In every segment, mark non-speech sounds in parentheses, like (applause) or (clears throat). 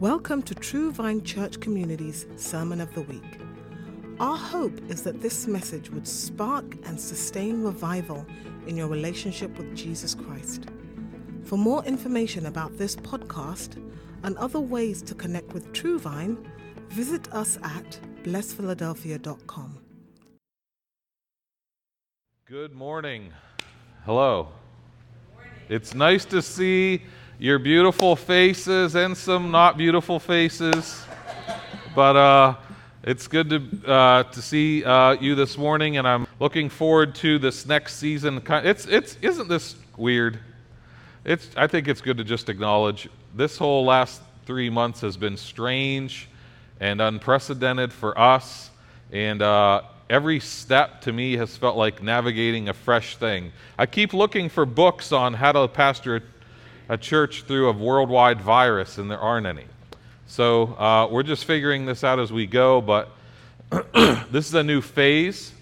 Welcome to True Vine Church Community's Sermon of the Week. Our hope is that this message would spark and sustain revival in your relationship with Jesus Christ. For more information about this podcast and other ways to connect with True Vine, visit us at blessphiladelphia.com. Good morning. Hello. Good morning. It's nice to see your beautiful faces and some not beautiful faces. But uh, it's good to, uh, to see uh, you this morning, and I'm looking forward to this next season. It's, it's, isn't this weird? It's, I think it's good to just acknowledge this whole last three months has been strange and unprecedented for us. And uh, every step to me has felt like navigating a fresh thing. I keep looking for books on how to pastor a church through a worldwide virus, and there aren't any. So uh, we're just figuring this out as we go, but (clears throat) this is a new phase.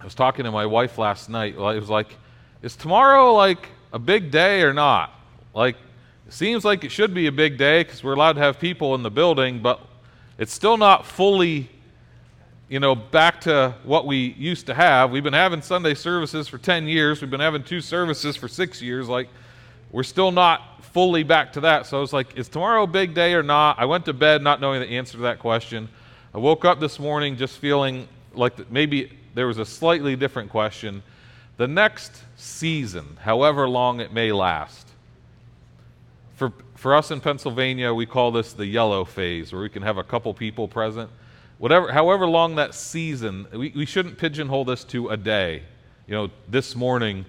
I was talking to my wife last night. It was like, is tomorrow like a big day or not? Like, it seems like it should be a big day because we're allowed to have people in the building, but it's still not fully, you know, back to what we used to have. We've been having Sunday services for 10 years. We've been having two services for six years. Like, we're still not fully back to that. So I was like, is tomorrow a big day or not? I went to bed not knowing the answer to that question. I woke up this morning just feeling like maybe there was a slightly different question. The next season, however long it may last, for, for us in Pennsylvania, we call this the yellow phase, where we can have a couple people present. Whatever, however long that season, we, we shouldn't pigeonhole this to a day. You know, this morning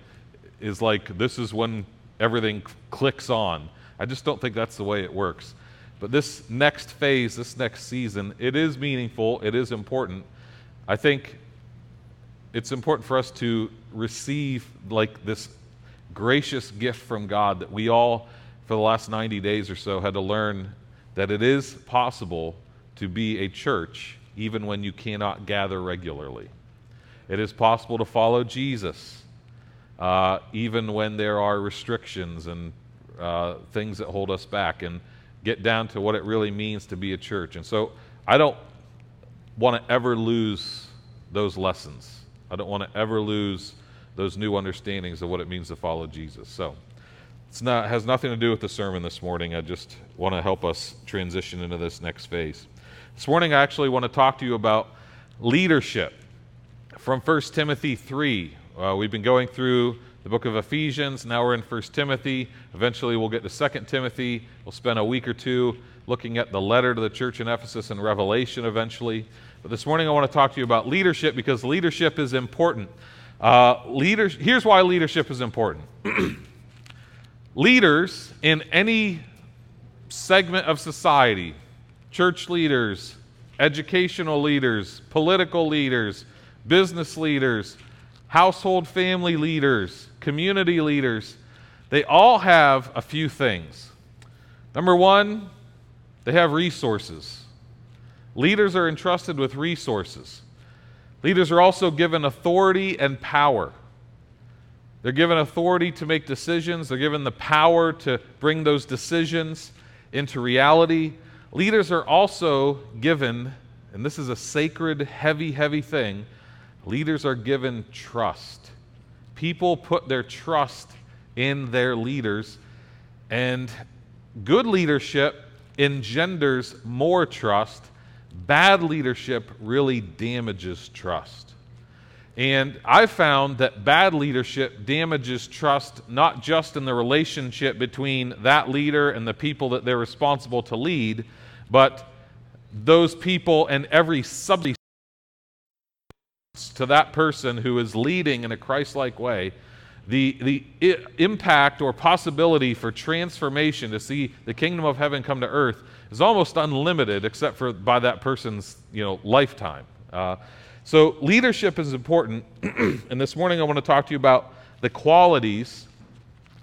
is like this is when everything clicks on. I just don't think that's the way it works. But this next phase, this next season, it is meaningful, it is important. I think it's important for us to receive like this gracious gift from God that we all, for the last 90 days or so, had to learn that it is possible to be a church even when you cannot gather regularly. It is possible to follow Jesus uh, even when there are restrictions and uh, things that hold us back, and get down to what it really means to be a church. And so I don't want to ever lose those lessons. I don't want to ever lose those new understandings of what it means to follow Jesus. So it's not has nothing to do with the sermon this morning. I just want to help us transition into this next phase. This morning I actually want to talk to you about leadership from 1 Timothy 3, uh, we've been going through the book of Ephesians. Now we're in 1 Timothy. Eventually we'll get to 2 Timothy. We'll spend a week or two looking at the letter to the church in Ephesus and Revelation eventually. But this morning I want to talk to you about leadership because leadership is important. Uh, here's why leadership is important. (clears throat) Leaders in any segment of society, church leaders, educational leaders, political leaders, business leaders, household family leaders, community leaders, they all have a few things. Number one, they have resources. Leaders are entrusted with resources. Leaders are also given authority and power. They're given authority to make decisions, they're given the power to bring those decisions into reality. Leaders are also given, and this is a sacred, heavy, heavy thing, Leaders are given trust. People put their trust in their leaders, and good leadership engenders more trust. Bad leadership really damages trust. And I found that bad leadership damages trust not just in the relationship between that leader and the people that they're responsible to lead, but those people and every sub to that person who is leading in a Christ like way, the, the impact or possibility for transformation to see the kingdom of heaven come to earth is almost unlimited except for by that person's you know, lifetime. Uh, so, leadership is important. (clears throat) and this morning I want to talk to you about the qualities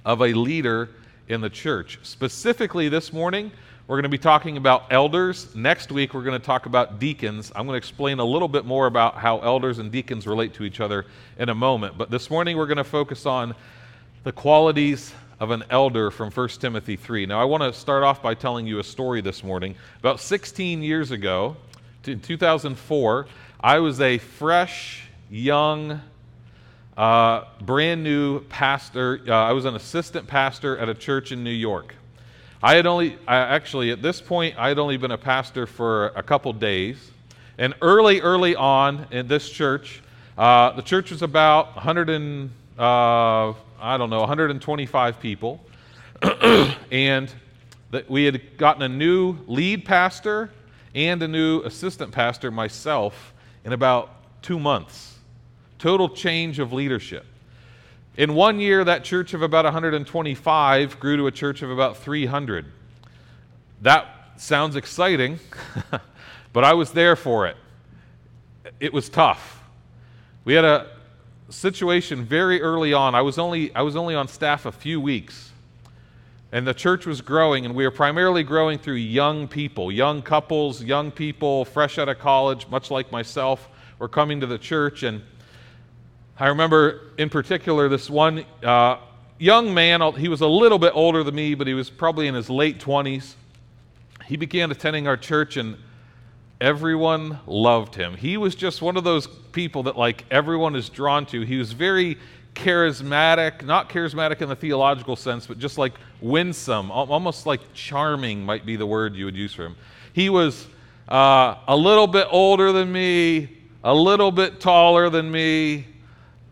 of a leader in the church. Specifically, this morning, we're going to be talking about elders. Next week, we're going to talk about deacons. I'm going to explain a little bit more about how elders and deacons relate to each other in a moment. But this morning, we're going to focus on the qualities of an elder from 1 Timothy 3. Now, I want to start off by telling you a story this morning. About 16 years ago, in 2004, I was a fresh, young, uh, brand new pastor. Uh, I was an assistant pastor at a church in New York. I had only, I actually, at this point, I had only been a pastor for a couple days. And early, early on in this church, uh, the church was about 100 and, uh, I don't know, 125 people. (clears throat) and we had gotten a new lead pastor and a new assistant pastor myself in about two months. Total change of leadership. In one year, that church of about 125 grew to a church of about 300. That sounds exciting, (laughs) but I was there for it. It was tough. We had a situation very early on. I was only, I was only on staff a few weeks. And the church was growing, and we were primarily growing through young people, young couples, young people fresh out of college, much like myself, were coming to the church. And I remember in particular this one uh, young man, he was a little bit older than me, but he was probably in his late 20s. He began attending our church, and everyone loved him. He was just one of those people that, like, everyone is drawn to. He was very charismatic, not charismatic in the theological sense, but just like winsome, almost like charming might be the word you would use for him. He was uh, a little bit older than me, a little bit taller than me,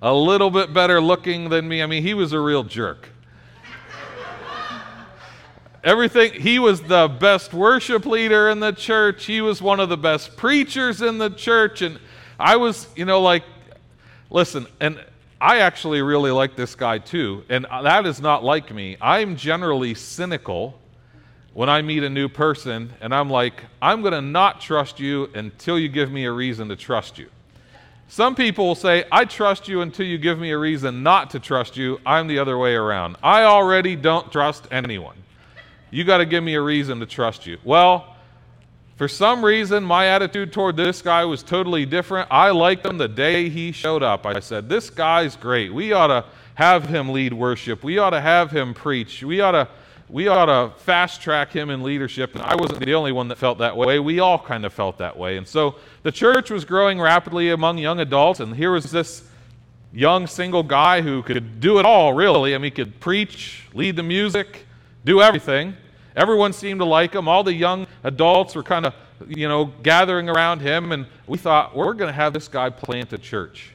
a little bit better looking than me. I mean, he was a real jerk. Everything, he was the best worship leader in the church. He was one of the best preachers in the church. And I was, you know, like, listen, and I actually really like this guy too, and that is not like me. I'm generally cynical when I meet a new person, and I'm like, I'm going to not trust you until you give me a reason to trust you. Some people will say, I trust you until you give me a reason not to trust you. I'm the other way around. I already don't trust anyone. You got to give me a reason to trust you. Well, for some reason, my attitude toward this guy was totally different. I liked him the day he showed up. I said, This guy's great. We ought to have him lead worship. We ought to have him preach. We ought to, we ought to fast track him in leadership. And I wasn't the only one that felt that way. We all kind of felt that way. And so the church was growing rapidly among young adults. And here was this young single guy who could do it all, really. I mean, he could preach, lead the music, do everything. Everyone seemed to like him. All the young adults were kind of, you know, gathering around him, and we thought, we're going to have this guy plant a church.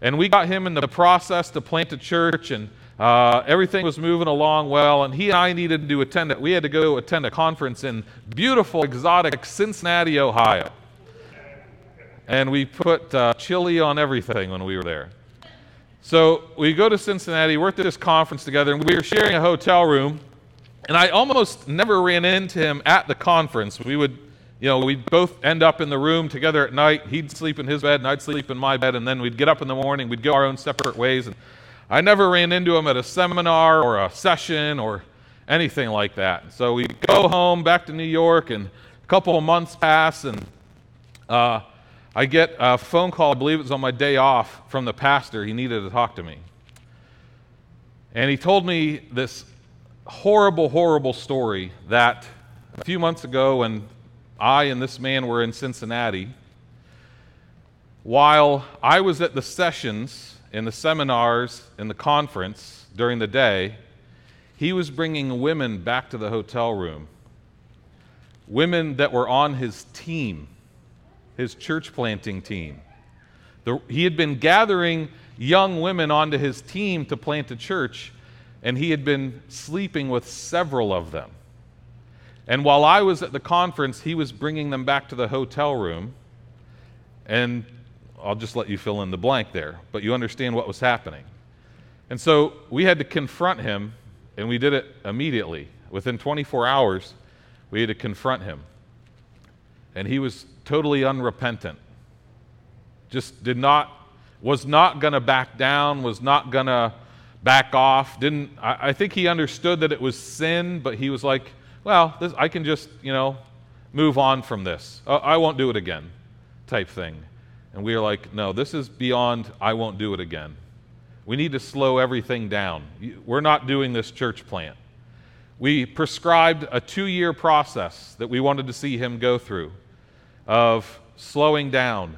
And we got him in the process to plant a church, and uh, everything was moving along well. And he and I needed to attend it. We had to go attend a conference in beautiful, exotic Cincinnati, Ohio. And we put uh, chili on everything when we were there. So we go to Cincinnati, we're at this conference together, and we were sharing a hotel room. And I almost never ran into him at the conference. We would, you know, we'd both end up in the room together at night. He'd sleep in his bed, and I'd sleep in my bed, and then we'd get up in the morning, we'd go our own separate ways. And I never ran into him at a seminar or a session or anything like that. So we go home back to New York, and a couple of months pass, and uh, I get a phone call, I believe it was on my day off, from the pastor. He needed to talk to me. And he told me this horrible, horrible story that a few months ago, when I and this man were in Cincinnati, while I was at the sessions, in the seminars, in the conference during the day, he was bringing women back to the hotel room. Women that were on his team, his church planting team. The, he had been gathering young women onto his team to plant a church and he had been sleeping with several of them. And while I was at the conference, he was bringing them back to the hotel room. And I'll just let you fill in the blank there, but you understand what was happening. And so we had to confront him, and we did it immediately. Within 24 hours, we had to confront him. And he was totally unrepentant. Just did not, was not going to back down, was not going to back off. Didn't I, I, think he understood that it was sin, but he was like, well, this, I can just, you know, move on from this. Uh, I won't do it again, type thing. And we are like, no, this is beyond I won't do it again. We need to slow everything down. We're not doing this church plant. We prescribed a two year process that we wanted to see him go through of slowing down,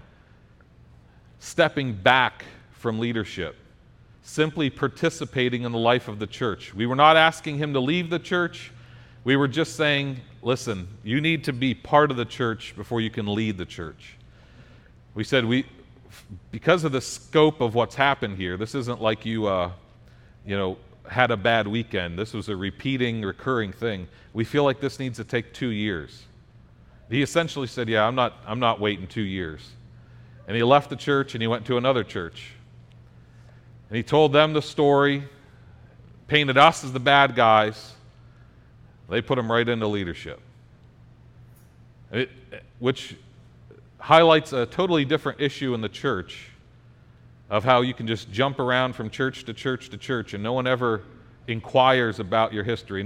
stepping back from leadership, simply participating in the life of the church. We were not asking him to leave the church. We were just saying, listen, you need to be part of the church before you can lead the church. We said, we, because of the scope of what's happened here, this isn't like you, uh, you know, had a bad weekend. This was a repeating, recurring thing. We feel like this needs to take two years. He essentially said, Yeah, I'm not, I'm not waiting two years. And he left the church and he went to another church. And he told them the story, painted us as the bad guys. They put him right into leadership, it, which highlights a totally different issue in the church of how you can just jump around from church to church to church and no one ever inquires about your history.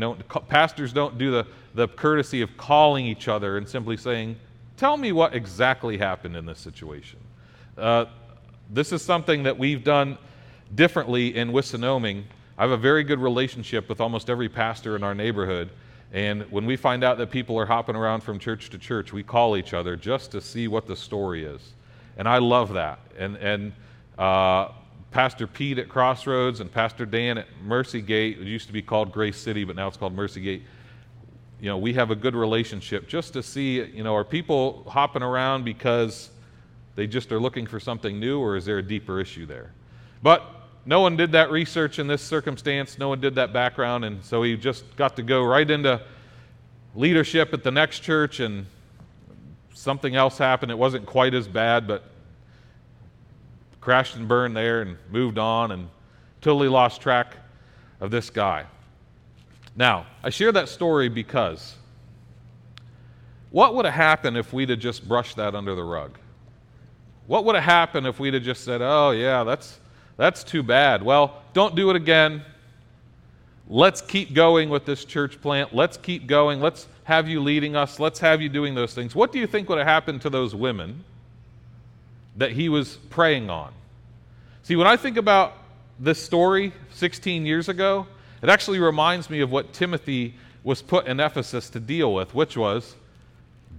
Pastors don't do the, the courtesy of calling each other and simply saying, Tell me what exactly happened in this situation. Uh, this is something that we've done differently in Wissinoming. I have a very good relationship with almost every pastor in our neighborhood. And when we find out that people are hopping around from church to church, we call each other just to see what the story is. And I love that. And, and uh, Pastor Pete at Crossroads and Pastor Dan at Mercy Gate, it used to be called Grace City, but now it's called Mercy Gate. You know, we have a good relationship just to see, you know, are people hopping around because they just are looking for something new, or is there a deeper issue there? But no one did that research in this circumstance. No one did that background. And so he just got to go right into leadership at the next church, and something else happened. It wasn't quite as bad, but crashed and burned there and moved on and totally lost track of this guy. Now, I share that story because what would have happened if we'd have just brushed that under the rug? What would have happened if we'd have just said, oh, yeah, that's, that's too bad? Well, don't do it again. Let's keep going with this church plant. Let's keep going. Let's have you leading us. Let's have you doing those things. What do you think would have happened to those women that he was preying on. See, when I think about this story 16 years ago, it actually reminds me of what Timothy was put in Ephesus to deal with, which was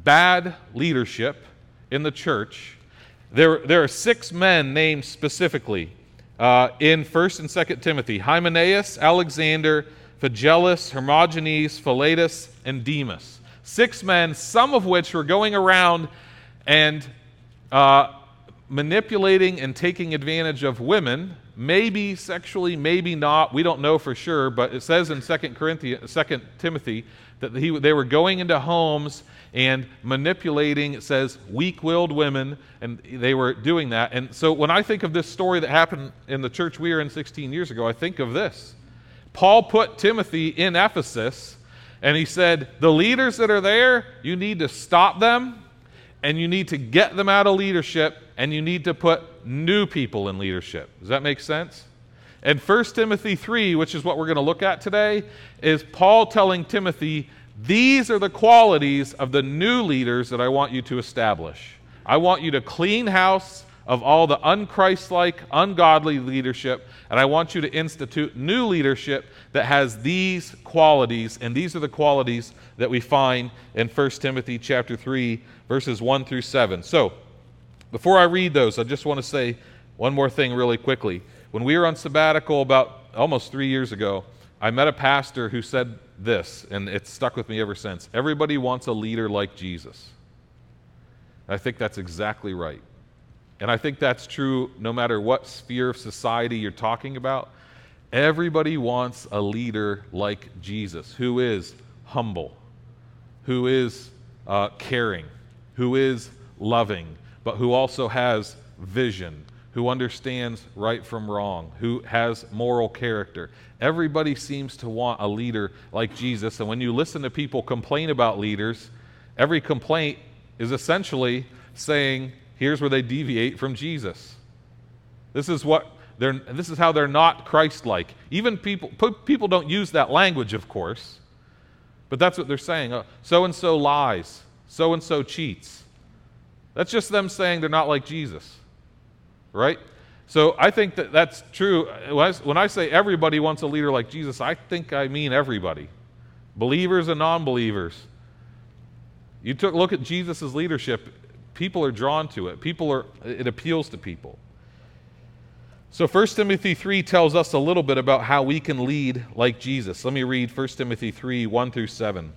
bad leadership in the church. There, there are six men named specifically uh, in 1st and 2nd Timothy Hymenaeus, Alexander, Phygelus, Hermogenes, Philetus, and Demas. Six men, some of which were going around and uh, manipulating and taking advantage of women, maybe sexually, maybe not. We don't know for sure, but it says in 2 Corinthians, 2 Timothy that he, they were going into homes and manipulating, it says, weak willed women, and they were doing that. And so when I think of this story that happened in the church we were in 16 years ago, I think of this. Paul put Timothy in Ephesus, and he said, The leaders that are there, you need to stop them, and you need to get them out of leadership and you need to put new people in leadership. Does that make sense? And 1 Timothy 3, which is what we're going to look at today, is Paul telling Timothy, These are the qualities of the new leaders that I want you to establish. I want you to clean house of all the unchristlike, ungodly leadership, and I want you to institute new leadership that has these qualities, and these are the qualities that we find in 1 Timothy chapter 3, verses 1 through 7. So, before I read those, I just want to say one more thing really quickly. When we were on sabbatical about almost three years ago, I met a pastor who said this, and it's stuck with me ever since. Everybody wants a leader like Jesus. I think that's exactly right. And I think that's true no matter what sphere of society you're talking about. Everybody wants a leader like Jesus, who is humble, who is uh, caring, who is loving, but who also has vision, who understands right from wrong, who has moral character. Everybody seems to want a leader like Jesus. And when you listen to people complain about leaders, every complaint is essentially saying, here's where they deviate from Jesus. This is what they're, this is how they're not Christ-like. Even people, people don't use that language, of course, but that's what they're saying. So and so lies. So and so cheats. That's just them saying they're not like Jesus, right? So I think that that's true. When I say everybody wants a leader like Jesus, I think I mean everybody believers and non believers. You took look at Jesus' leadership, people are drawn to it. People are it appeals to people. So 1 Timothy 3 tells us a little bit about how we can lead like Jesus. Let me read 1 Timothy 3 1 through 7.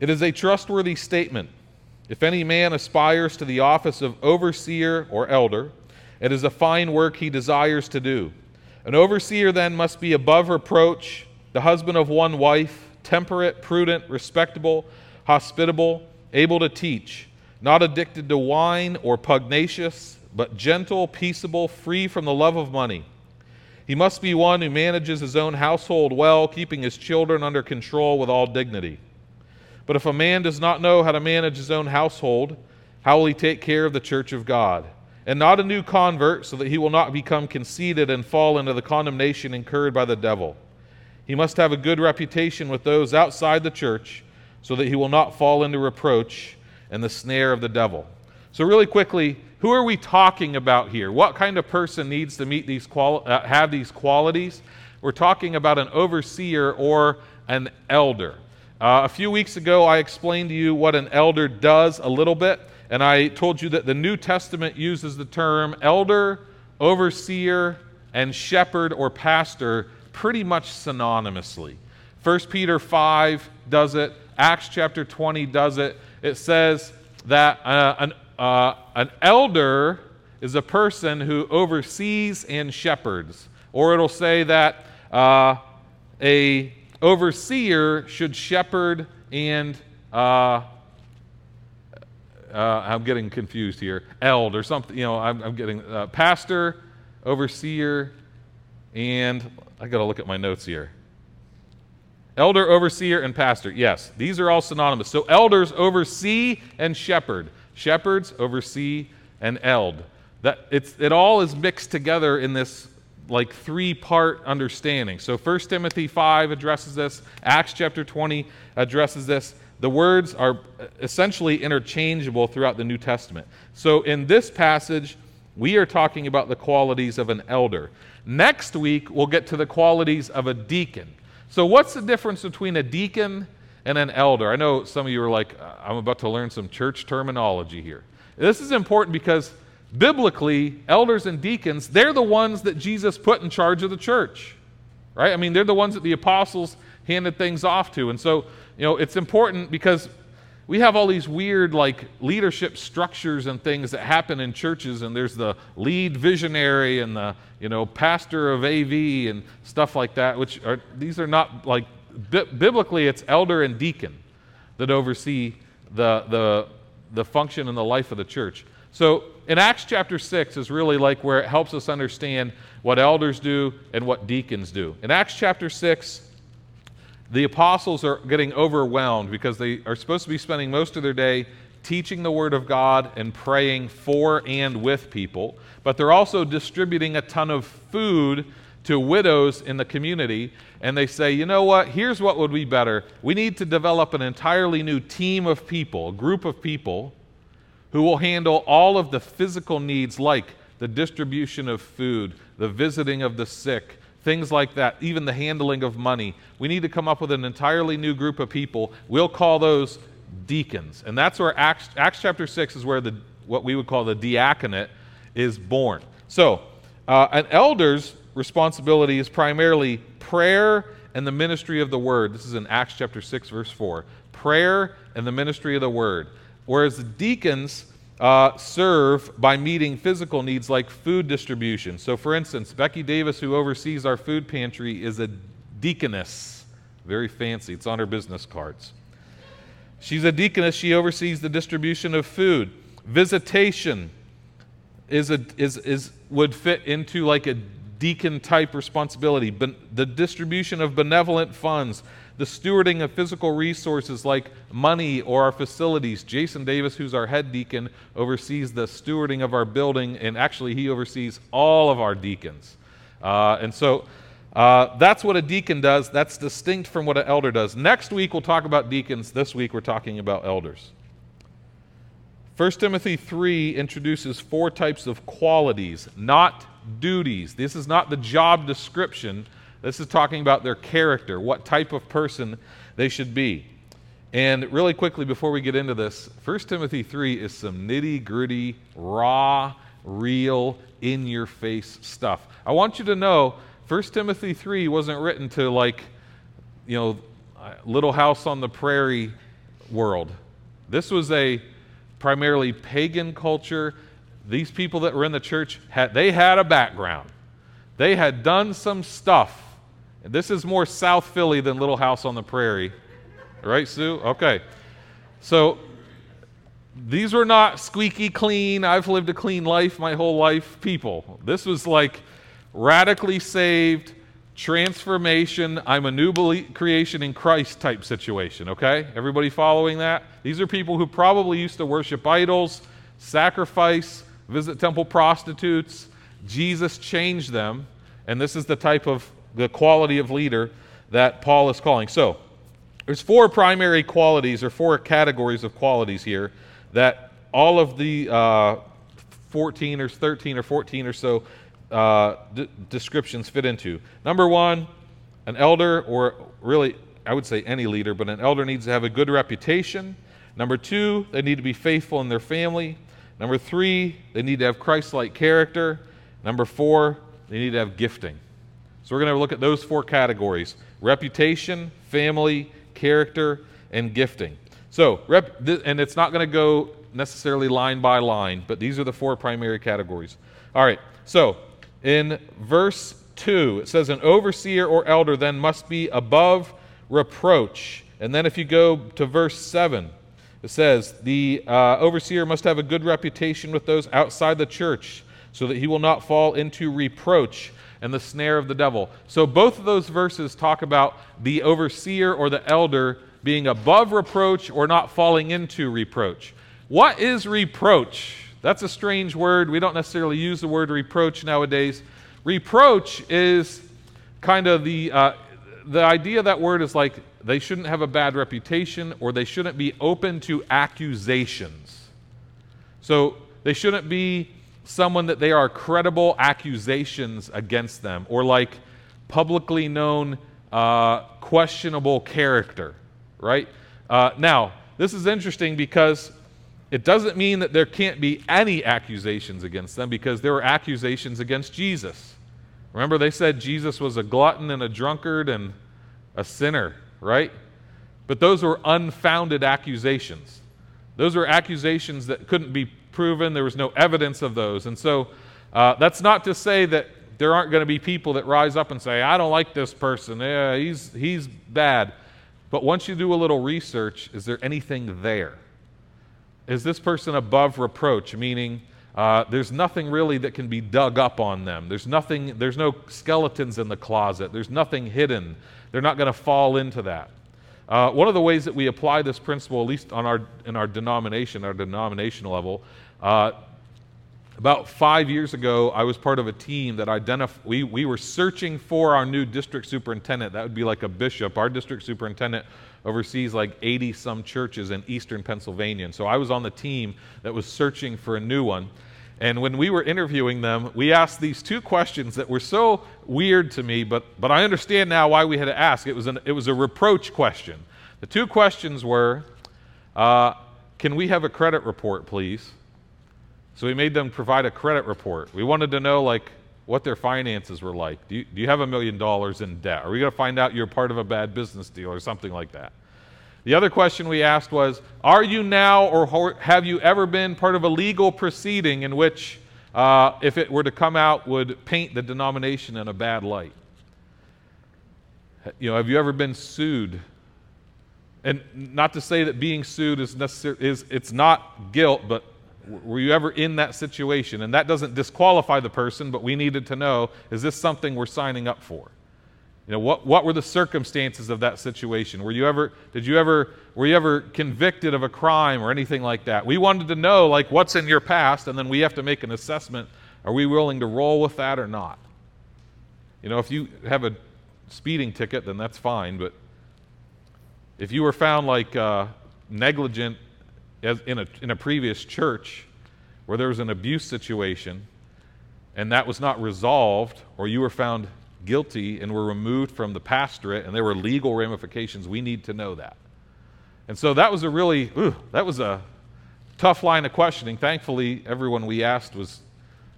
It is a trustworthy statement. If any man aspires to the office of overseer or elder, it is a fine work he desires to do. An overseer then must be above reproach, the husband of one wife, temperate, prudent, respectable, hospitable, able to teach, not addicted to wine or pugnacious but gentle, peaceable, free from the love of money. He must be one who manages his own household well, keeping his children under control with all dignity. But if a man does not know how to manage his own household, how will he take care of the church of God? And not a new convert, so that he will not become conceited and fall into the condemnation incurred by the devil. He must have a good reputation with those outside the church, so that he will not fall into reproach and the snare of the devil. So, really quickly, who are we talking about here? What kind of person needs to meet these quali- uh, have these qualities? We're talking about an overseer or an elder. Uh, a few weeks ago, I explained to you what an elder does a little bit, and I told you that the New Testament uses the term elder, overseer, and shepherd or pastor pretty much synonymously. 1 Peter 5 does it, Acts chapter 20 does it. It says that uh, an uh, an elder is a person who oversees and shepherds. Or it'll say that uh, a overseer should shepherd and uh, uh, I'm getting confused here. Eld or something. You know, I'm, I'm getting uh, pastor, overseer, and I got to look at my notes here. Elder, overseer, and pastor. Yes, these are all synonymous. So elders oversee and shepherd shepherds, oversee, and eld. That it's, it all is mixed together in this like three part understanding. So 1 Timothy 5 addresses this, Acts chapter 20 addresses this. The words are essentially interchangeable throughout the New Testament. So in this passage, we are talking about the qualities of an elder. Next week, we'll get to the qualities of a deacon. So, what's the difference between a deacon and an elder. I know some of you are like, I'm about to learn some church terminology here. This is important because biblically, elders and deacons, they're the ones that Jesus put in charge of the church, right? I mean, they're the ones that the apostles handed things off to. And so, you know, it's important because we have all these weird like leadership structures and things that happen in churches and there's the lead visionary and the you know pastor of av and stuff like that which are these are not like Bi- biblically, it's elder and deacon that oversee the, the, the function and the life of the church. So in Acts chapter 6 is really like where it helps us understand what elders do and what deacons do. In Acts chapter 6, the apostles are getting overwhelmed because they are supposed to be spending most of their day teaching the Word of God and praying for and with people, but they're also distributing a ton of food to widows in the community and they say, you know what, here's what would be better. We need to develop an entirely new team of people, a group of people who will handle all of the physical needs like the distribution of food, the visiting of the sick, things like that, even the handling of money. We need to come up with an entirely new group of people. We'll call those deacons. And that's where Acts, Acts chapter 6 is where the, what we would call the diaconate is born. So, uh, an elders responsibility is primarily prayer and the ministry of the word. This is in Acts chapter 6, verse 4. Prayer and the ministry of the word. Whereas the deacons uh, serve by meeting physical needs like food distribution. So, for instance, Becky Davis, who oversees our food pantry, is a deaconess. Very fancy. It's on her business cards. She's a deaconess. She oversees the distribution of food. Visitation is a, is, is, would fit into like a deacon type responsibility, the distribution of benevolent funds, the stewarding of physical resources like money or our facilities. Jason Davis, who's our head deacon, oversees the stewarding of our building, and actually, he oversees all of our deacons. Uh, and so uh, that's what a deacon does. That's distinct from what an elder does. Next week, we'll talk about deacons. This week, we're talking about elders. 1 Timothy 3 introduces four types of qualities, not duties. This is not the job description. This is talking about their character, what type of person they should be. And really quickly, before we get into this, 1 Timothy 3 is some nitty gritty, raw, real, in your face stuff. I want you to know 1 Timothy 3 wasn't written to, like, you know, Little House on the Prairie world. This was a primarily pagan culture. These people that were in the church had they had a background. They had done some stuff. This is more South Philly than Little House on the Prairie. Right, Sue? Okay. So these were not squeaky clean, I've lived a clean life my whole life people. This was like radically saved, transformation, I'm a new creation in Christ type situation, okay? Everybody following that? These are people who probably used to worship idols, sacrifice, visit temple prostitutes. Jesus changed them, and this is the type of the quality of leader that Paul is calling. So, there's four primary qualities or four categories of qualities here that all of the uh, 14 or 13 or 14 or so uh, d- descriptions fit into. Number one, an elder, or really, I would say any leader, but an elder needs to have a good reputation. Number two, they need to be faithful in their family. Number three, they need to have Christ like character. Number four, they need to have gifting. So we're going to look at those four categories reputation, family, character, and gifting. So, rep, and it's not going to go necessarily line by line, but these are the four primary categories. All right, so in verse 2, it says, An overseer or elder then must be above reproach. And then if you go to verse 7, it says, The uh, overseer must have a good reputation with those outside the church, so that he will not fall into reproach and the snare of the devil. So both of those verses talk about the overseer or the elder being above reproach or not falling into reproach. What is reproach? That's a strange word. We don't necessarily use the word reproach nowadays. Reproach is kind of the, uh, the idea of that word is like they shouldn't have a bad reputation or they shouldn't be open to accusations. So they shouldn't be someone that they are credible accusations against them or like publicly known uh, questionable character, right? Uh, now, this is interesting because it doesn't mean that there can't be any accusations against them because there were accusations against Jesus. Remember, they said Jesus was a glutton and a drunkard and a sinner, right? But those were unfounded accusations. Those were accusations that couldn't be proven. There was no evidence of those. And so uh, that's not to say that there aren't going to be people that rise up and say, I don't like this person. Yeah, he's, he's bad. But once you do a little research, is there anything there? Is this person above reproach? Meaning, uh, there's nothing really that can be dug up on them. There's nothing, there's no skeletons in the closet. There's nothing hidden. They're not going to fall into that. Uh, one of the ways that we apply this principle, at least on our, in our denomination, our denominational level, uh, about five years ago, I was part of a team that identified, we, we were searching for our new district superintendent. That would be like a bishop. Our district superintendent oversees like 80 some churches in eastern Pennsylvania. And so I was on the team that was searching for a new one. And when we were interviewing them, we asked these two questions that were so weird to me, but, but I understand now why we had to ask. It was, an, it was a reproach question. The two questions were uh, Can we have a credit report, please? So we made them provide a credit report. We wanted to know, like, what their finances were like. Do you, do you have a million dollars in debt? Are we going to find out you're part of a bad business deal or something like that? The other question we asked was Are you now or have you ever been part of a legal proceeding in which, uh, if it were to come out, would paint the denomination in a bad light? You know, have you ever been sued? And not to say that being sued is necessary, is it's not guilt, but were you ever in that situation? And that doesn't disqualify the person, but we needed to know is this something we're signing up for? You know, what, what were the circumstances of that situation? Were you ever, did you ever, were you ever convicted of a crime or anything like that? We wanted to know, like, what's in your past, and then we have to make an assessment. Are we willing to roll with that or not? You know, if you have a speeding ticket, then that's fine, but if you were found like uh, negligent as in a, in a previous church where there was an abuse situation and that was not resolved, or you were found guilty and were removed from the pastorate and there were legal ramifications, we need to know that. And so that was a really, ooh, that was a tough line of questioning. Thankfully, everyone we asked was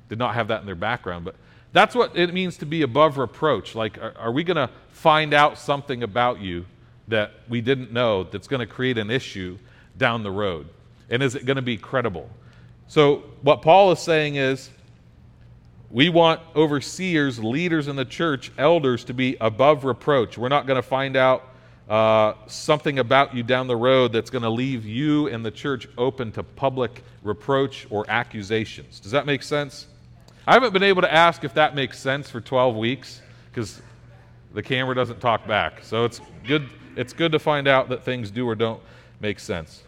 did not have that in their background. But that's what it means to be above reproach. Like, are, are we going to find out something about you that we didn't know that's going to create an issue down the road? And is it going to be credible? So, what Paul is saying is, we want overseers, leaders in the church, elders to be above reproach. We're not going to find out uh, something about you down the road that's going to leave you and the church open to public reproach or accusations. Does that make sense? I haven't been able to ask if that makes sense for 12 weeks because the camera doesn't talk back. So it's good, it's good to find out that things do or don't make sense.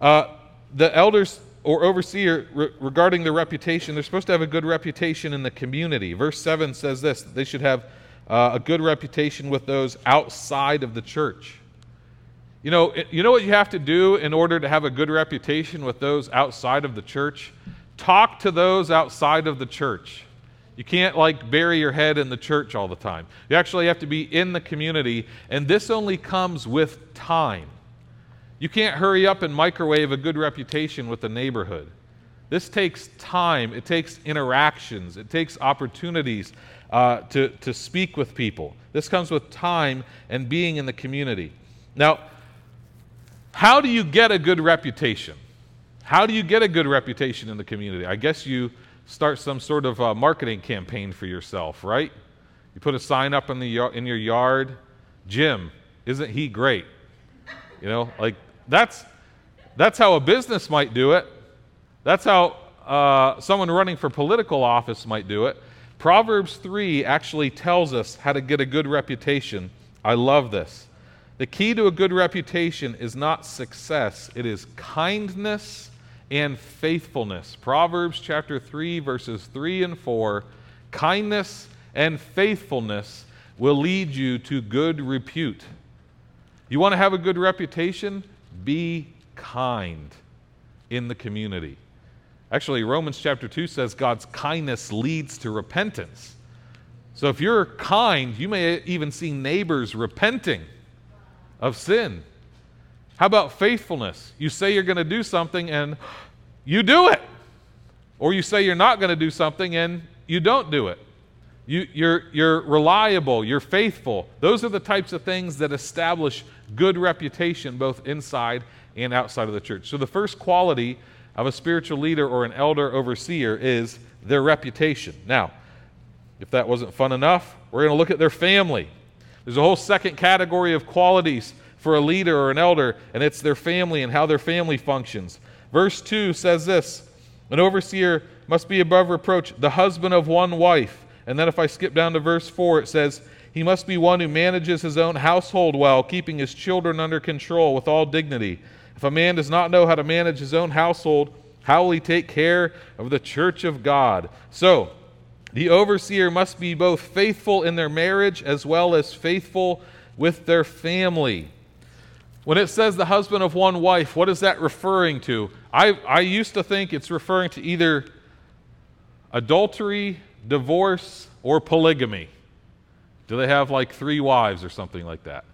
Uh, the elders or overseer, re- regarding their reputation, they're supposed to have a good reputation in the community. Verse 7 says this they should have uh, a good reputation with those outside of the church. You know, you know what you have to do in order to have a good reputation with those outside of the church? Talk to those outside of the church. You can't like bury your head in the church all the time. You actually have to be in the community, and this only comes with time. You can't hurry up and microwave a good reputation with the neighborhood. This takes time, it takes interactions, it takes opportunities uh, to, to speak with people. This comes with time and being in the community. Now, how do you get a good reputation? How do you get a good reputation in the community? I guess you start some sort of marketing campaign for yourself, right? You put a sign up in, the, in your yard Jim, isn't he great? You know, like that's, that's how a business might do it. That's how uh, someone running for political office might do it. Proverbs 3 actually tells us how to get a good reputation. I love this. The key to a good reputation is not success, it is kindness and faithfulness. Proverbs chapter 3, verses 3 and 4 kindness and faithfulness will lead you to good repute. You want to have a good reputation? Be kind in the community. Actually, Romans chapter 2 says God's kindness leads to repentance. So if you're kind, you may even see neighbors repenting of sin. How about faithfulness? You say you're going to do something and you do it. Or you say you're not going to do something and you don't do it. You, you're, you're reliable, you're faithful. Those are the types of things that establish good reputation both inside and outside of the church. So, the first quality of a spiritual leader or an elder overseer is their reputation. Now, if that wasn't fun enough, we're going to look at their family. There's a whole second category of qualities for a leader or an elder, and it's their family and how their family functions. Verse 2 says this An overseer must be above reproach, the husband of one wife. And then if I skip down to verse 4, it says, He must be one who manages his own household well, keeping his children under control with all dignity. If a man does not know how to manage his own household, how will he take care of the church of God? So, the overseer must be both faithful in their marriage as well as faithful with their family. When it says the husband of one wife, what is that referring to? I, I used to think it's referring to either adultery, divorce, or polygamy. Do they have like three wives or something like that?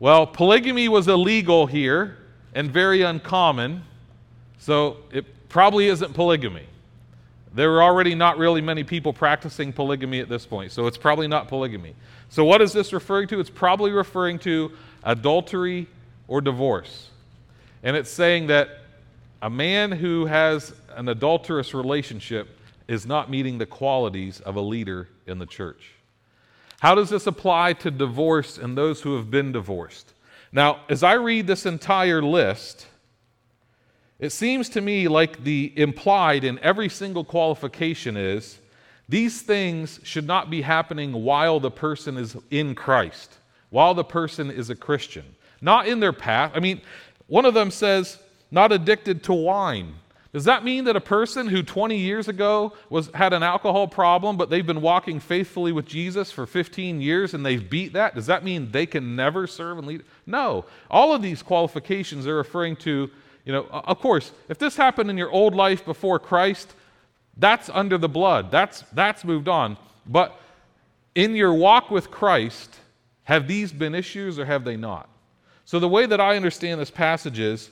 Well, polygamy was illegal here and very uncommon, so it probably isn't polygamy. There were already not really many people practicing polygamy at this point, so it's probably not polygamy. So, what is this referring to? It's probably referring to adultery or divorce. And it's saying that a man who has an adulterous relationship is not meeting the qualities of a leader in the church. How does this apply to divorce and those who have been divorced? Now, as I read this entire list, it seems to me like the implied in every single qualification is these things should not be happening while the person is in Christ, while the person is a Christian, not in their path. I mean, one of them says, not addicted to wine. Does that mean that a person who 20 years ago was, had an alcohol problem, but they've been walking faithfully with Jesus for 15 years and they've beat that? Does that mean they can never serve and lead? No. All of these qualifications are referring to, you know, of course, if this happened in your old life before Christ, that's under the blood. That's, that's moved on. But in your walk with Christ, have these been issues or have they not? So the way that I understand this passage is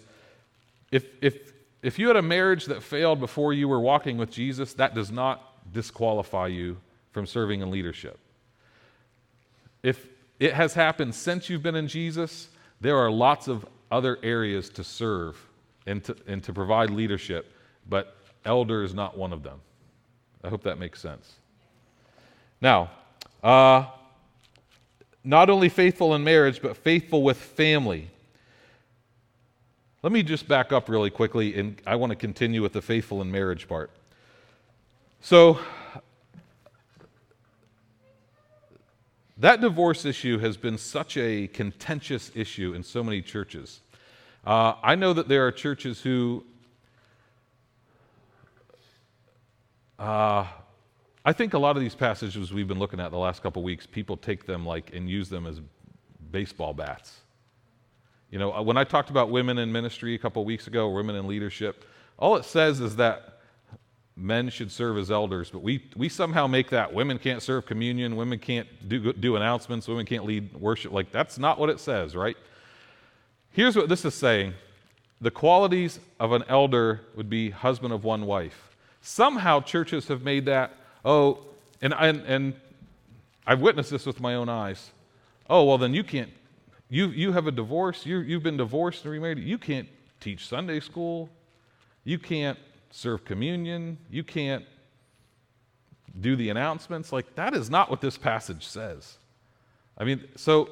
if, if if you had a marriage that failed before you were walking with Jesus, that does not disqualify you from serving in leadership. If it has happened since you've been in Jesus, there are lots of other areas to serve and to, and to provide leadership, but elder is not one of them. I hope that makes sense. Now, uh, not only faithful in marriage, but faithful with family. Let me just back up really quickly, and I want to continue with the faithful in marriage part. So, that divorce issue has been such a contentious issue in so many churches. Uh, I know that there are churches who, uh, I think a lot of these passages we've been looking at the last couple weeks, people take them like and use them as baseball bats. You know, uh, when I talked about women in ministry a couple weeks ago, women in leadership, all it says is that men should serve as elders, but we, we somehow make that women can't serve communion, women can't do, do announcements, women can't lead worship. Like, that's not what it says, right? Here's what this is saying the qualities of an elder would be husband of one wife. Somehow churches have made that, oh, and, and, and I've witnessed this with my own eyes. Oh, well, then you can't you, you have a divorce, you, you've been divorced and remarried, you can't teach Sunday school, you can't serve communion, you can't do the announcements. Like, that is not what this passage says. I mean, so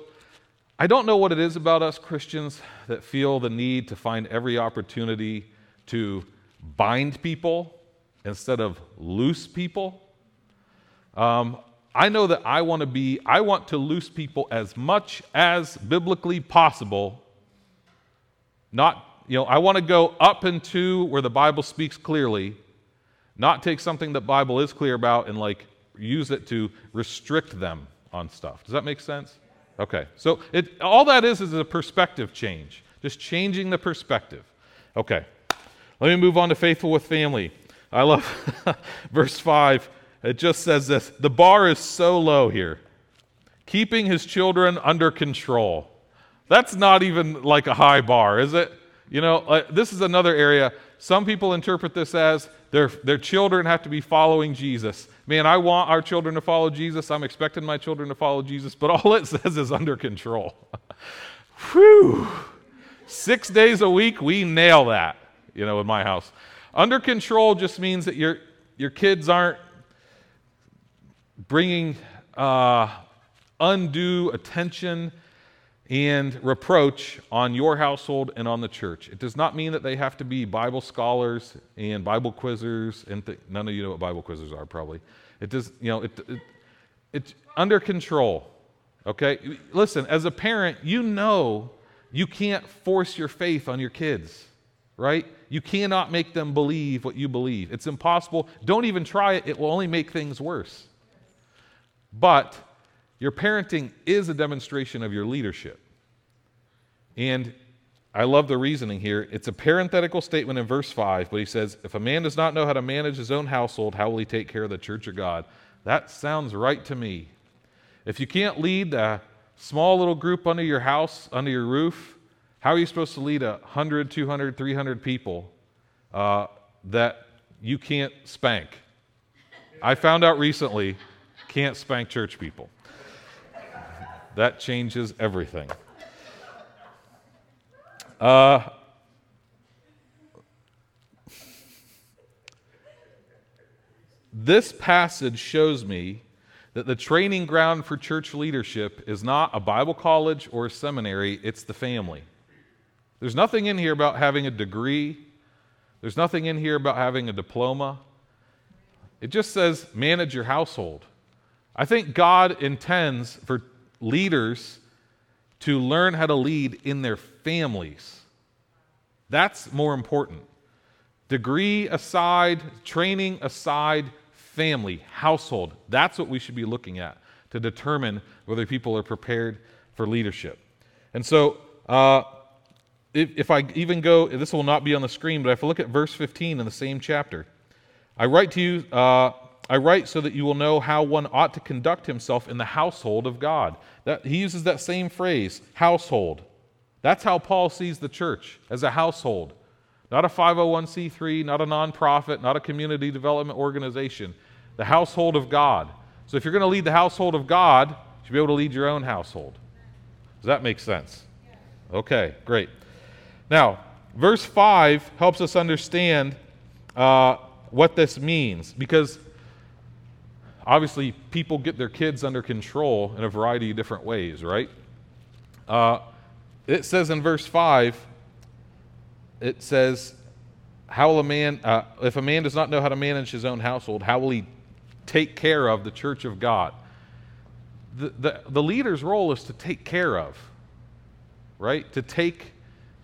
I don't know what it is about us Christians that feel the need to find every opportunity to bind people instead of loose people. Um, I know that I want to be, I want to loose people as much as biblically possible. Not, you know, I want to go up into where the Bible speaks clearly, not take something that Bible is clear about and like use it to restrict them on stuff. Does that make sense? Okay. So it, all that is is a perspective change, just changing the perspective. Okay. Let me move on to faithful with family. I love (laughs) verse 5. It just says this the bar is so low here. Keeping his children under control. That's not even like a high bar, is it? You know, uh, this is another area. Some people interpret this as their, their children have to be following Jesus. Man, I want our children to follow Jesus. I'm expecting my children to follow Jesus, but (laughs) all it says is under control. (laughs) Whew. Six days a week, we nail that, you know, in my house. Under control just means that your, your kids aren't bringing uh, undue attention and reproach on your household and on the church. It does not mean that they have to be Bible scholars and Bible quizzers, and th- none of you know what Bible quizzers are, probably. It does, you know, it, it, it's under control. Okay? Listen, as a parent, you know you can't force your faith on your kids, right? You cannot make them believe what you believe. It's impossible. Don't even try it, it will only make things worse. But your parenting is a demonstration of your leadership. And I love the reasoning here. It's a parenthetical statement in verse 5, but he says, If a man does not know how to manage his own household, how will he take care of the church of God? That sounds right to me. If you can't lead a small little group under your house, under your roof, how are you supposed to lead a 100, 200, 300 people uh, that you can't spank? I found out recently can't spank church people. That changes everything. Uh, this passage shows me that the training ground for church leadership is not a Bible college or a seminary, it's the family. There's nothing in here about having a degree, there's nothing in here about having a diploma. It just says manage your household. I think God intends for leaders to learn how to lead in their families. That's more important. Degree aside, training aside, family, household. That's what we should be looking at to determine whether people are prepared for leadership. And so, uh, if, if I even go, this will not be on the screen, but if I look at verse 15 in the same chapter, I write to you, uh, I write so that you will know how one ought to conduct himself in the household of God. That, he uses that same phrase, household. That's how Paul sees the church as a household. Not a 501c3, not a nonprofit, not a community development organization. The household of God. So if you're going to lead the household of God, you should be able to lead your own household. Does that make sense? Okay, great. Now, verse 5 helps us understand uh, what this means because obviously people get their kids under control in a variety of different ways, right? Uh, it says in verse 5, it says, how will a man, uh, if a man does not know how to manage his own household, how will he take care of the church of God? The, the, the leader's role is to take care of, right? To take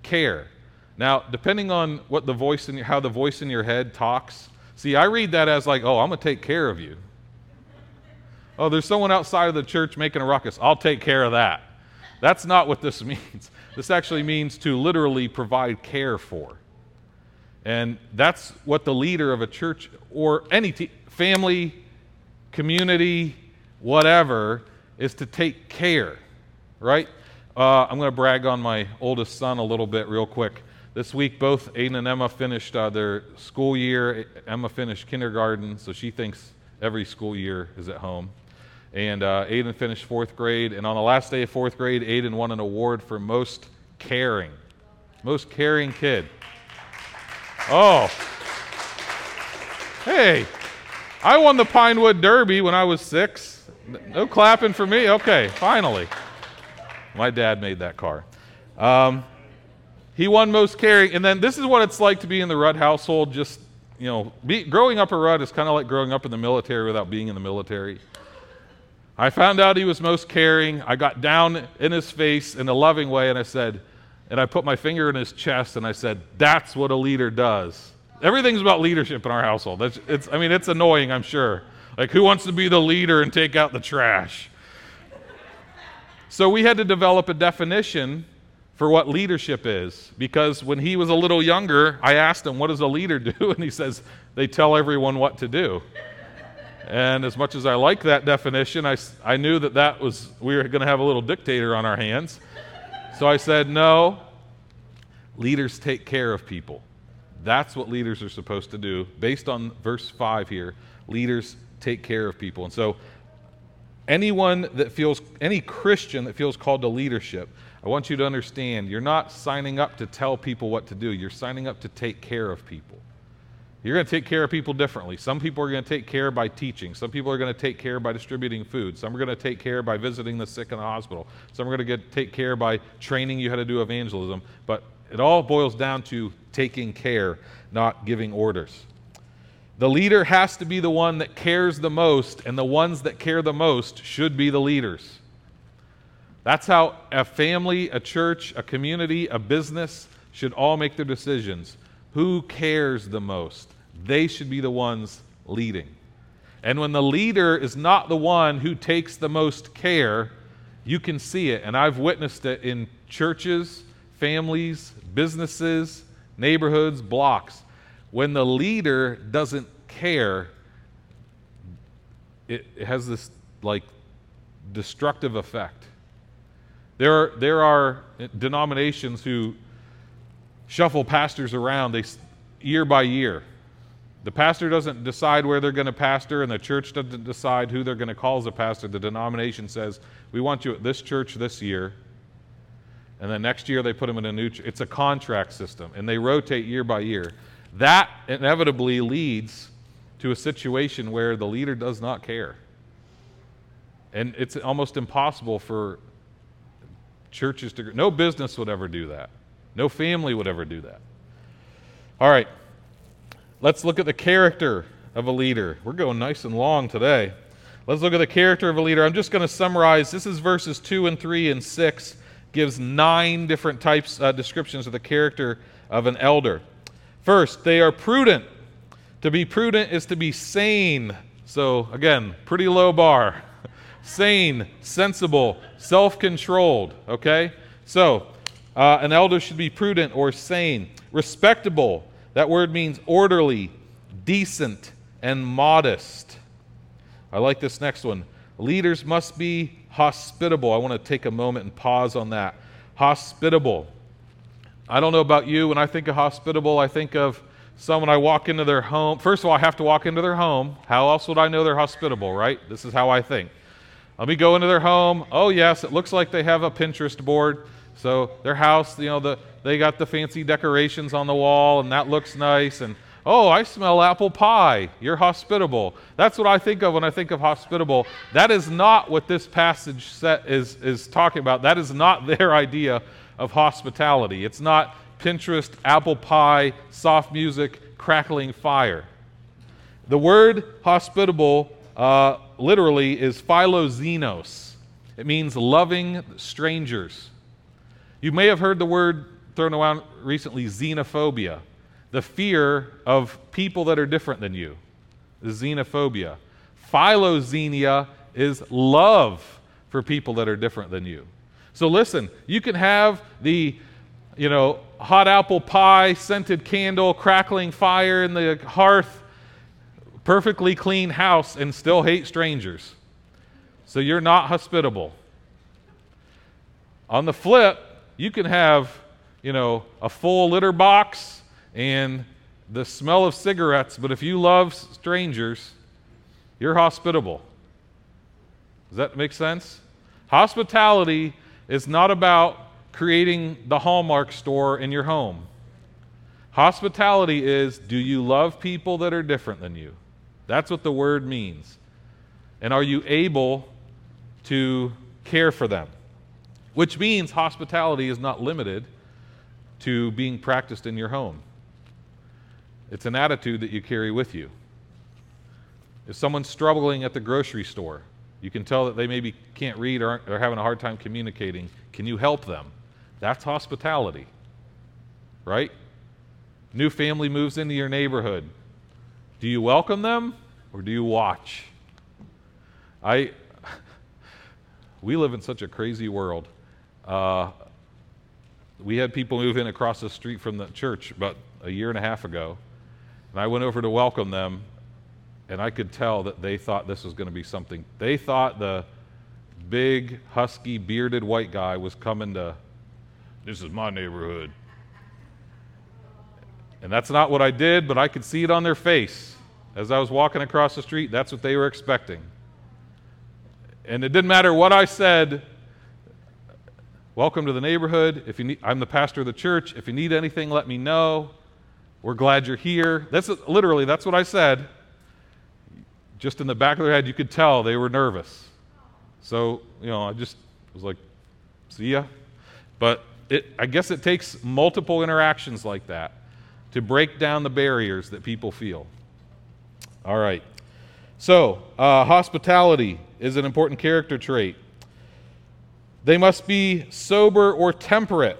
care. Now, depending on what the voice in your, how the voice in your head talks, see, I read that as like, oh, I'm going to take care of you. Oh, there's someone outside of the church making a ruckus. I'll take care of that. That's not what this (laughs) means. This actually means to literally provide care for. And that's what the leader of a church or any te- family, community, whatever, is to take care, right? Uh, I'm going to brag on my oldest son a little bit, real quick. This week, both Aiden and Emma finished uh, their school year. Emma finished kindergarten, so she thinks every school year is at home. And uh, Aiden finished fourth grade. And on the last day of fourth grade, Aiden won an award for most caring. Most caring kid. Oh. Hey, I won the Pinewood Derby when I was six. No clapping for me? Okay, finally. My dad made that car. Um, he won most caring. And then this is what it's like to be in the Rudd household. Just, you know, be, growing up a Rudd is kind of like growing up in the military without being in the military. I found out he was most caring. I got down in his face in a loving way and I said, and I put my finger in his chest and I said, That's what a leader does. Everything's about leadership in our household. It's, it's, I mean, it's annoying, I'm sure. Like, who wants to be the leader and take out the trash? So we had to develop a definition for what leadership is because when he was a little younger, I asked him, What does a leader do? (laughs) And he says, They tell everyone what to do. And as much as I like that definition, I, I knew that that was, we were going to have a little dictator on our hands. So I said, no, leaders take care of people. That's what leaders are supposed to do. Based on verse 5 here, leaders take care of people. And so, anyone that feels, any Christian that feels called to leadership, I want you to understand you're not signing up to tell people what to do, you're signing up to take care of people. You're going to take care of people differently. Some people are going to take care by teaching. Some people are going to take care by distributing food. Some are going to take care by visiting the sick in the hospital. Some are going to get, take care by training you how to do evangelism. But it all boils down to taking care, not giving orders. The leader has to be the one that cares the most, and the ones that care the most should be the leaders. That's how a family, a church, a community, a business should all make their decisions. Who cares the most? They should be the ones leading. And when the leader is not the one who takes the most care, you can see it. And I've witnessed it in churches, families, businesses, neighborhoods, blocks. When the leader doesn't care, it, has this like destructive effect. There are, there are denominations who shuffle pastors around they, year by year. The pastor doesn't decide where they're going to pastor, and the church doesn't decide who they're going to call as a pastor. The denomination says, We want you at this church this year. And then next year they put them in a new church. It's a contract system, and they rotate year by year. That inevitably leads to a situation where the leader does not care. And it's almost impossible for churches to, no business would ever do that. No family would ever do that. All right, let's look at the character of a leader. We're going nice and long today. Let's look at the character of a leader. I'm just going to summarize. This is verses 2 and 3 and 6 gives nine different types uh, descriptions of the character of an elder. First, they are prudent. To be prudent is to be sane. So, again, pretty low bar. (laughs) sane, sensible, self controlled. Okay? So, uh, an elder should be prudent or sane. Respectable. That word means orderly, decent, and modest. I like this next one. Leaders must be hospitable. I want to take a moment and pause on that. Hospitable. I don't know about you. When I think of hospitable, I think of someone I walk into their home. First of all, I have to walk into their home. How else would I know they're hospitable, right? This is how I think. Let me go into their home. Oh, yes, it looks like they have a Pinterest board. So their house, you know, the, they got the fancy decorations on the wall, and that looks nice. And oh, I smell apple pie. You're hospitable. That's what I think of when I think of hospitable. That is not what this passage set is, is talking about. That is not (laughs) their idea of hospitality. It's not Pinterest, apple pie, soft music, crackling fire. The word hospitable uh, literally is philoxenos. It means loving strangers. You may have heard the word thrown around recently xenophobia, the fear of people that are different than you. Xenophobia. Philoxenia is love for people that are different than you. So listen, you can have the, you know, hot apple pie, scented candle, crackling fire in the hearth, perfectly clean house, and still hate strangers. So you're not hospitable. On the flip, you can have, you know, a full litter box and the smell of cigarettes, but if you love strangers, you're hospitable. Does that make sense? Hospitality is not about creating the Hallmark store in your home. Hospitality is do you love people that are different than you? That's what the word means. And are you able to care for them? Which means hospitality is not limited to being practiced in your home. It's an attitude that you carry with you. If someone's struggling at the grocery store, you can tell that they maybe can't read or are having a hard time communicating. Can you help them? That's hospitality, right? New family moves into your neighborhood. Do you welcome them or do you watch? I (laughs) we live in such a crazy world. Uh, we had people move in across the street from the church about a year and a half ago, and I went over to welcome them, and I could tell that they thought this was going to be something. They thought the big, husky, bearded white guy was coming to, this is my neighborhood. And that's not what I did, but I could see it on their face. As I was walking across the street, that's what they were expecting. And it didn't matter what I said, Welcome to the neighborhood. If you need, I'm the pastor of the church. If you need anything, let me know. We're glad you're here. That's literally that's what I said. Just in the back of their head, you could tell they were nervous. So you know, I just was like, "See ya." But it, I guess it takes multiple interactions like that to break down the barriers that people feel. All right. So, uh, hospitality is an important character trait. They must be sober or temperate.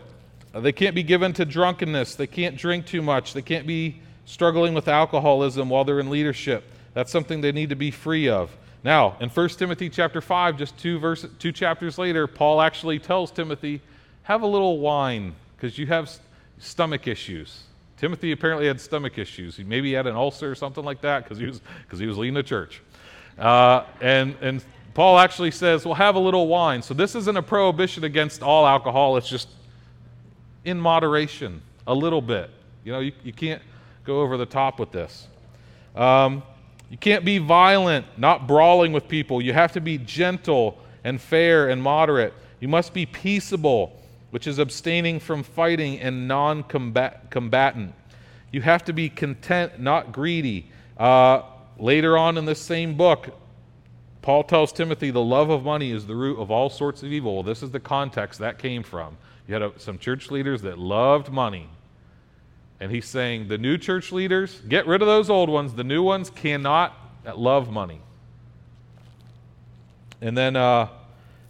Uh, they can't be given to drunkenness. They can't drink too much. They can't be struggling with alcoholism while they're in leadership. That's something they need to be free of. Now, in 1 Timothy chapter 5, just two, verse, two chapters later, Paul actually tells Timothy, have a little wine because you have stomach issues. Timothy apparently had stomach issues. He maybe had an ulcer or something like that because he was, cause he was leading the church. Uh, and, and Paul actually says, well, have a little wine. So this isn't a prohibition against all alcohol, it's just in moderation, a little bit. You know, you, you can't go over the top with this. Um, you can't be violent, not brawling with people. You have to be gentle and fair and moderate. You must be peaceable, which is abstaining from fighting and non combatant. You have to be content, not greedy. Uh, later on in this same book, Paul tells Timothy the love of money is the root of all sorts of evil. Well, this is the context that came from. You had a, some church leaders that loved money. And he's saying the new church leaders, get rid of those old ones. The new ones cannot love money. And then uh,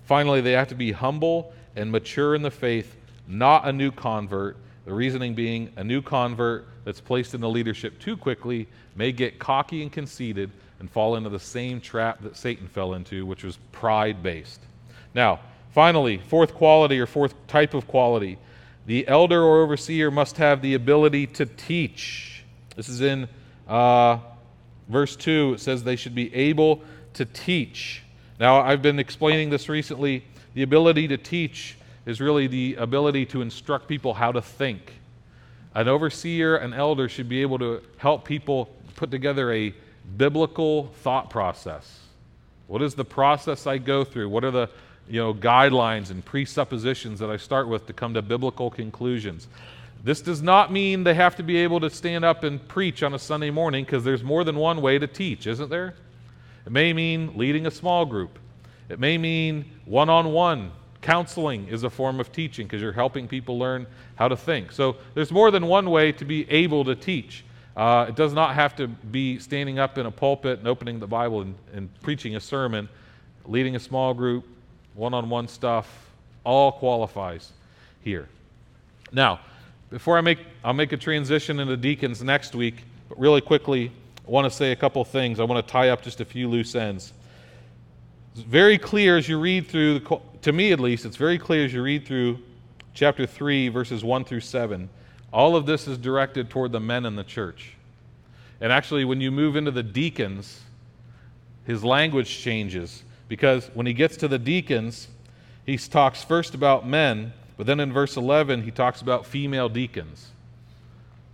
finally, they have to be humble and mature in the faith, not a new convert, The reasoning being a new convert that's placed in the leadership too quickly may get cocky and conceited and fall into the same trap that Satan fell into, which was pride based. Now, finally, fourth quality or fourth type of quality the elder or overseer must have the ability to teach. This is in uh, verse 2. It says they should be able to teach. Now, I've been explaining this recently. The ability to teach is really the ability to instruct people how to think. An overseer, an elder should be able to help people put together a biblical thought process. What is the process I go through? What are the you know, guidelines and presuppositions that I start with to come to biblical conclusions? This does not mean they have to be able to stand up and preach on a Sunday morning because there's more than one way to teach, isn't there? It may mean leading a small group. It may mean one on one. Counseling is a form of teaching because you're helping people learn how to think. So there's more than one way to be able to teach. Uh, it does not have to be standing up in a pulpit and opening the Bible and, and preaching a sermon, leading a small group, one on one stuff, all qualifies here. Now, before I make, I'll make a transition into deacons next week, but really quickly, I want to say a couple things. I want to tie up just a few loose ends. It's very clear as you read through, the, to me at least, it's very clear as you read through chapter 3, verses 1 through 7 all of this is directed toward the men in the church. And actually, when you move into the deacons, his language changes because when he gets to the deacons, he talks first about men, but then in verse 11, he talks about female deacons.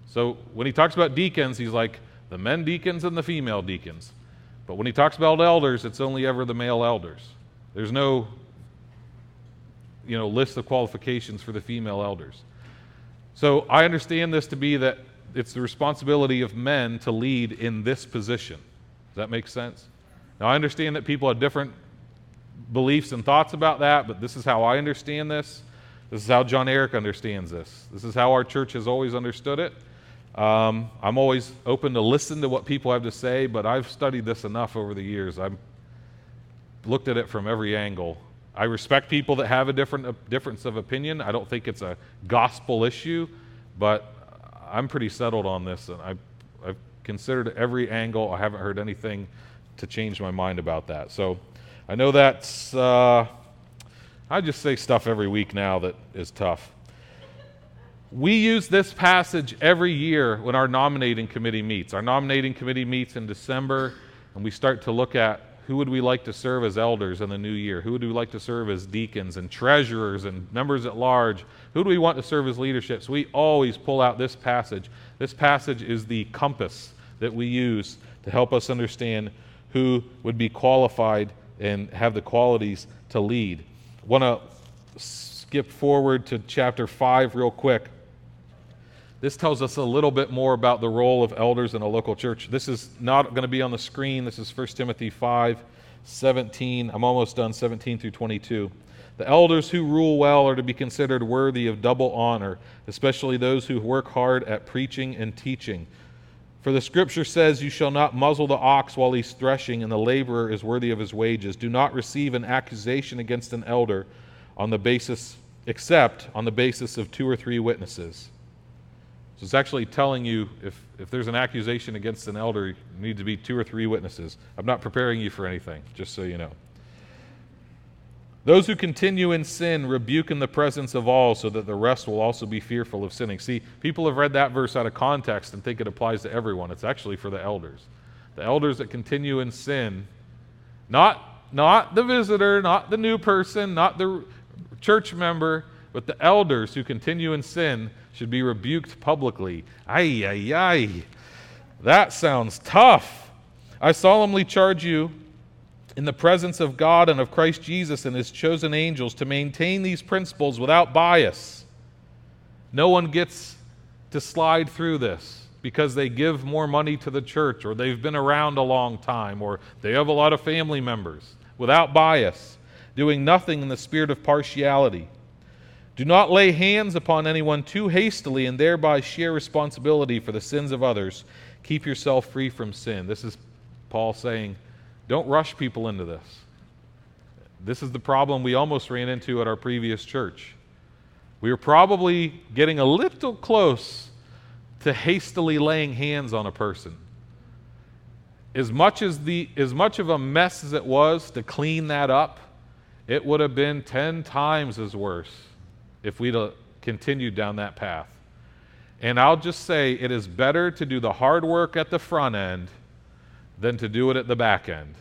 So when he talks about deacons, he's like the men deacons and the female deacons. But when he talks about elders, it's only ever the male elders. There's no you know, list of qualifications for the female elders. So I understand this to be that it's the responsibility of men to lead in this position. Does that make sense? Now, I understand that people have different beliefs and thoughts about that, but this is how I understand this. This is how John Eric understands this. This is how our church has always understood it. Um, I'm always open to listen to what people have to say, but I've studied this enough over the years. I've looked at it from every angle I respect people that have a different difference of opinion. I don't think it's a gospel issue, but I'm pretty settled on this, and I've, I've considered every angle. I haven't heard anything to change my mind about that. So I know that's, uh, I just say stuff every week now that is tough. We use this passage every year when our nominating committee meets. Our nominating committee meets in December, and we start to look at who would we like to serve as elders in the new year? Who would we like to serve as deacons and treasurers and members at large? Who do we want to serve as leadership? So we always pull out this passage. This passage is the compass that we use to help us understand who would be qualified and have the qualities to lead. I want to skip forward to chapter 5 real quick. This tells us a little bit more about the role of elders in a local church. This is not going to be on the screen. This is 1 Timothy 5 17. I'm almost done, 17 through 22. The elders who rule well are to be considered worthy of double honor, especially those who work hard at preaching and teaching. For the scripture says, You shall not muzzle the ox while he's threshing, and the laborer is worthy of his wages. Do not receive an accusation against an elder on the basis, except on the basis of two or three witnesses. So it's actually telling you if, if there's an accusation against an elder, you need to be two or three witnesses. I'm not preparing you for anything, just so you know. Those who continue in sin rebuke in the presence of all, so that the rest will also be fearful of sinning. See, people have read that verse out of context and think it applies to everyone. It's actually for the elders. The elders that continue in sin, not, not the visitor, not the new person, not the church member, but the elders who continue in sin should be rebuked publicly. Ay, ay, ay. That sounds tough. I solemnly charge you in the presence of God and of Christ Jesus and his chosen angels to maintain these principles without bias. No one gets to slide through this because they give more money to the church or they've been around a long time or they have a lot of family members without bias, doing nothing in the spirit of partiality do not lay hands upon anyone too hastily and thereby share responsibility for the sins of others. Keep yourself free from sin. This is Paul saying, don't rush people into this. This is the problem we almost ran into at our previous church. We were probably getting a little close to hastily laying hands on a person. As much as the as much of a mess as it was to clean that up, it would have been 10 times as worse if we'd continued down that path. And I'll just say it is better to do the hard work at the front end than to do it at the back end.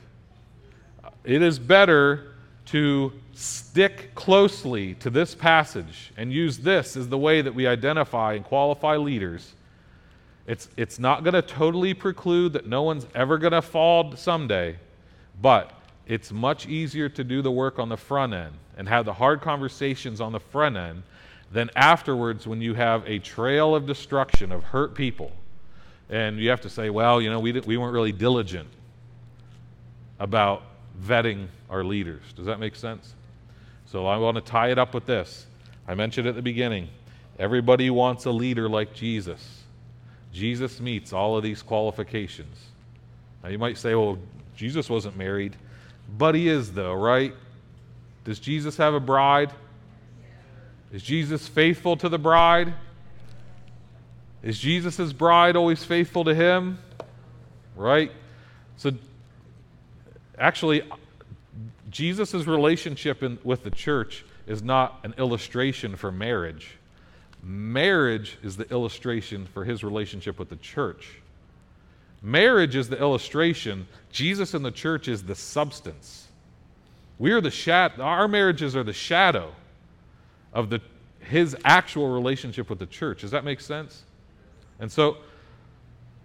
It is better to stick closely to this passage and use this as the way that we identify and qualify leaders. It's, it's not going to totally preclude that no one's ever going to fall someday, but it's much easier to do the work on the front end and have the hard conversations on the front end than afterwards when you have a trail of destruction of hurt people. And you have to say, well, you know, we, we weren't really diligent about vetting our leaders. Does that make sense? So I want to tie it up with this. I mentioned at the beginning everybody wants a leader like Jesus. Jesus meets all of these qualifications. Now you might say, well, Jesus wasn't married. But he is, though, right? Does Jesus have a bride? Is Jesus faithful to the bride? Is Jesus' bride always faithful to him? Right? So, actually, Jesus' relationship in, with the church is not an illustration for marriage. Marriage is the illustration for his relationship with the church. Marriage is the illustration. Jesus and the church is the substance. We are the shadow. Our marriages are the shadow of the, his actual relationship with the church. Does that make sense? And so,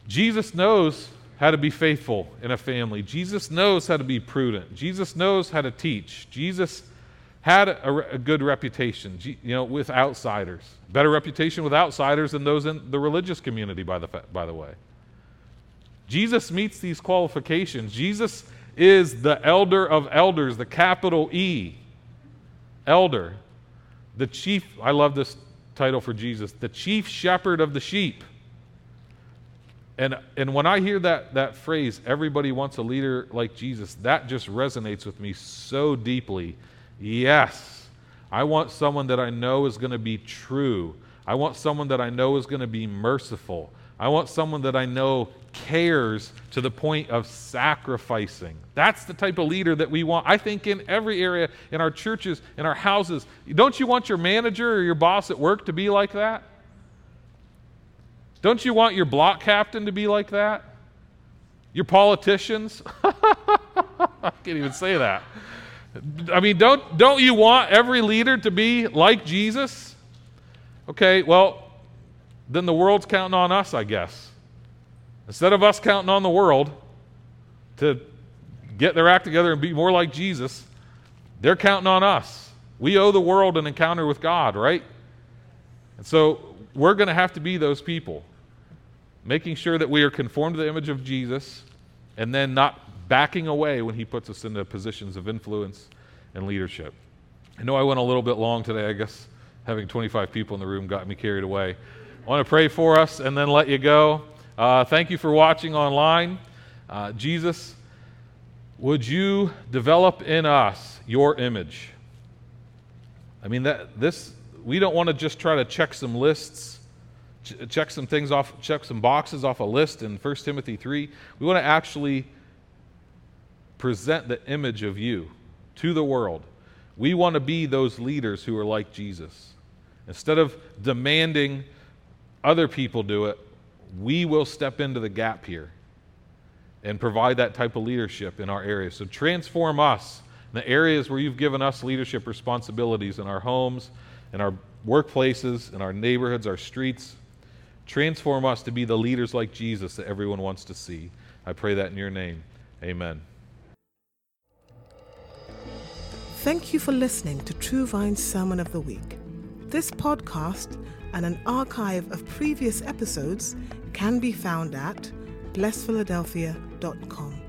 Jesus knows how to be faithful in a family. Jesus knows how to be prudent. Jesus knows how to teach. Jesus had a, a, good reputation, you know, with outsiders. Better reputation with outsiders than those in the religious community, by the, by the way. Jesus meets these qualifications. Jesus is the elder of elders, the capital E, elder, the chief. I love this title for Jesus, the chief shepherd of the sheep. And, and when I hear that, that phrase, everybody wants a leader like Jesus, that just resonates with me so deeply. Yes, I want someone that I know is going to be true. I want someone that I know is going to be merciful. I want someone that I know cares to the point of sacrificing. That's the type of leader that we want. I think in every area, in our churches, in our houses. Don't you want your manager or your boss at work to be like that? Don't you want your block captain to be like that? Your politicians? (laughs) I can't even say that. I mean, don't, don't you want every leader to be like Jesus? Okay, well, then the world's counting on us, I guess. Instead of us counting on the world to get their act together and be more like Jesus, they're counting on us. We owe the world an encounter with God, right? And so we're going to have to be those people, making sure that we are conformed to the image of Jesus and then not backing away when he puts us into positions of influence and leadership. I know I went a little bit long today. I guess having 25 people in the room got me carried away. I want to pray for us and then let you go. Uh, thank you for watching online. Uh, Jesus, would you develop in us your image? I mean, that, this, we don't want to just try to check some lists, ch- check some things off, check some boxes off a list in 1 Timothy 3. We want to actually present the image of you to the world. We want to be those leaders who are like Jesus. Instead of demanding other people do it, we will step into the gap here and provide that type of leadership in our area. So transform us in the areas where you've given us leadership responsibilities in our homes, in our workplaces, in our neighborhoods, our streets. Transform us to be the leaders like Jesus that everyone wants to see. I pray that in your name. Amen. Thank you for listening to True Vine's Sermon of the Week. This podcast and an archive of previous episodes can be found at blessphiladelphia.com.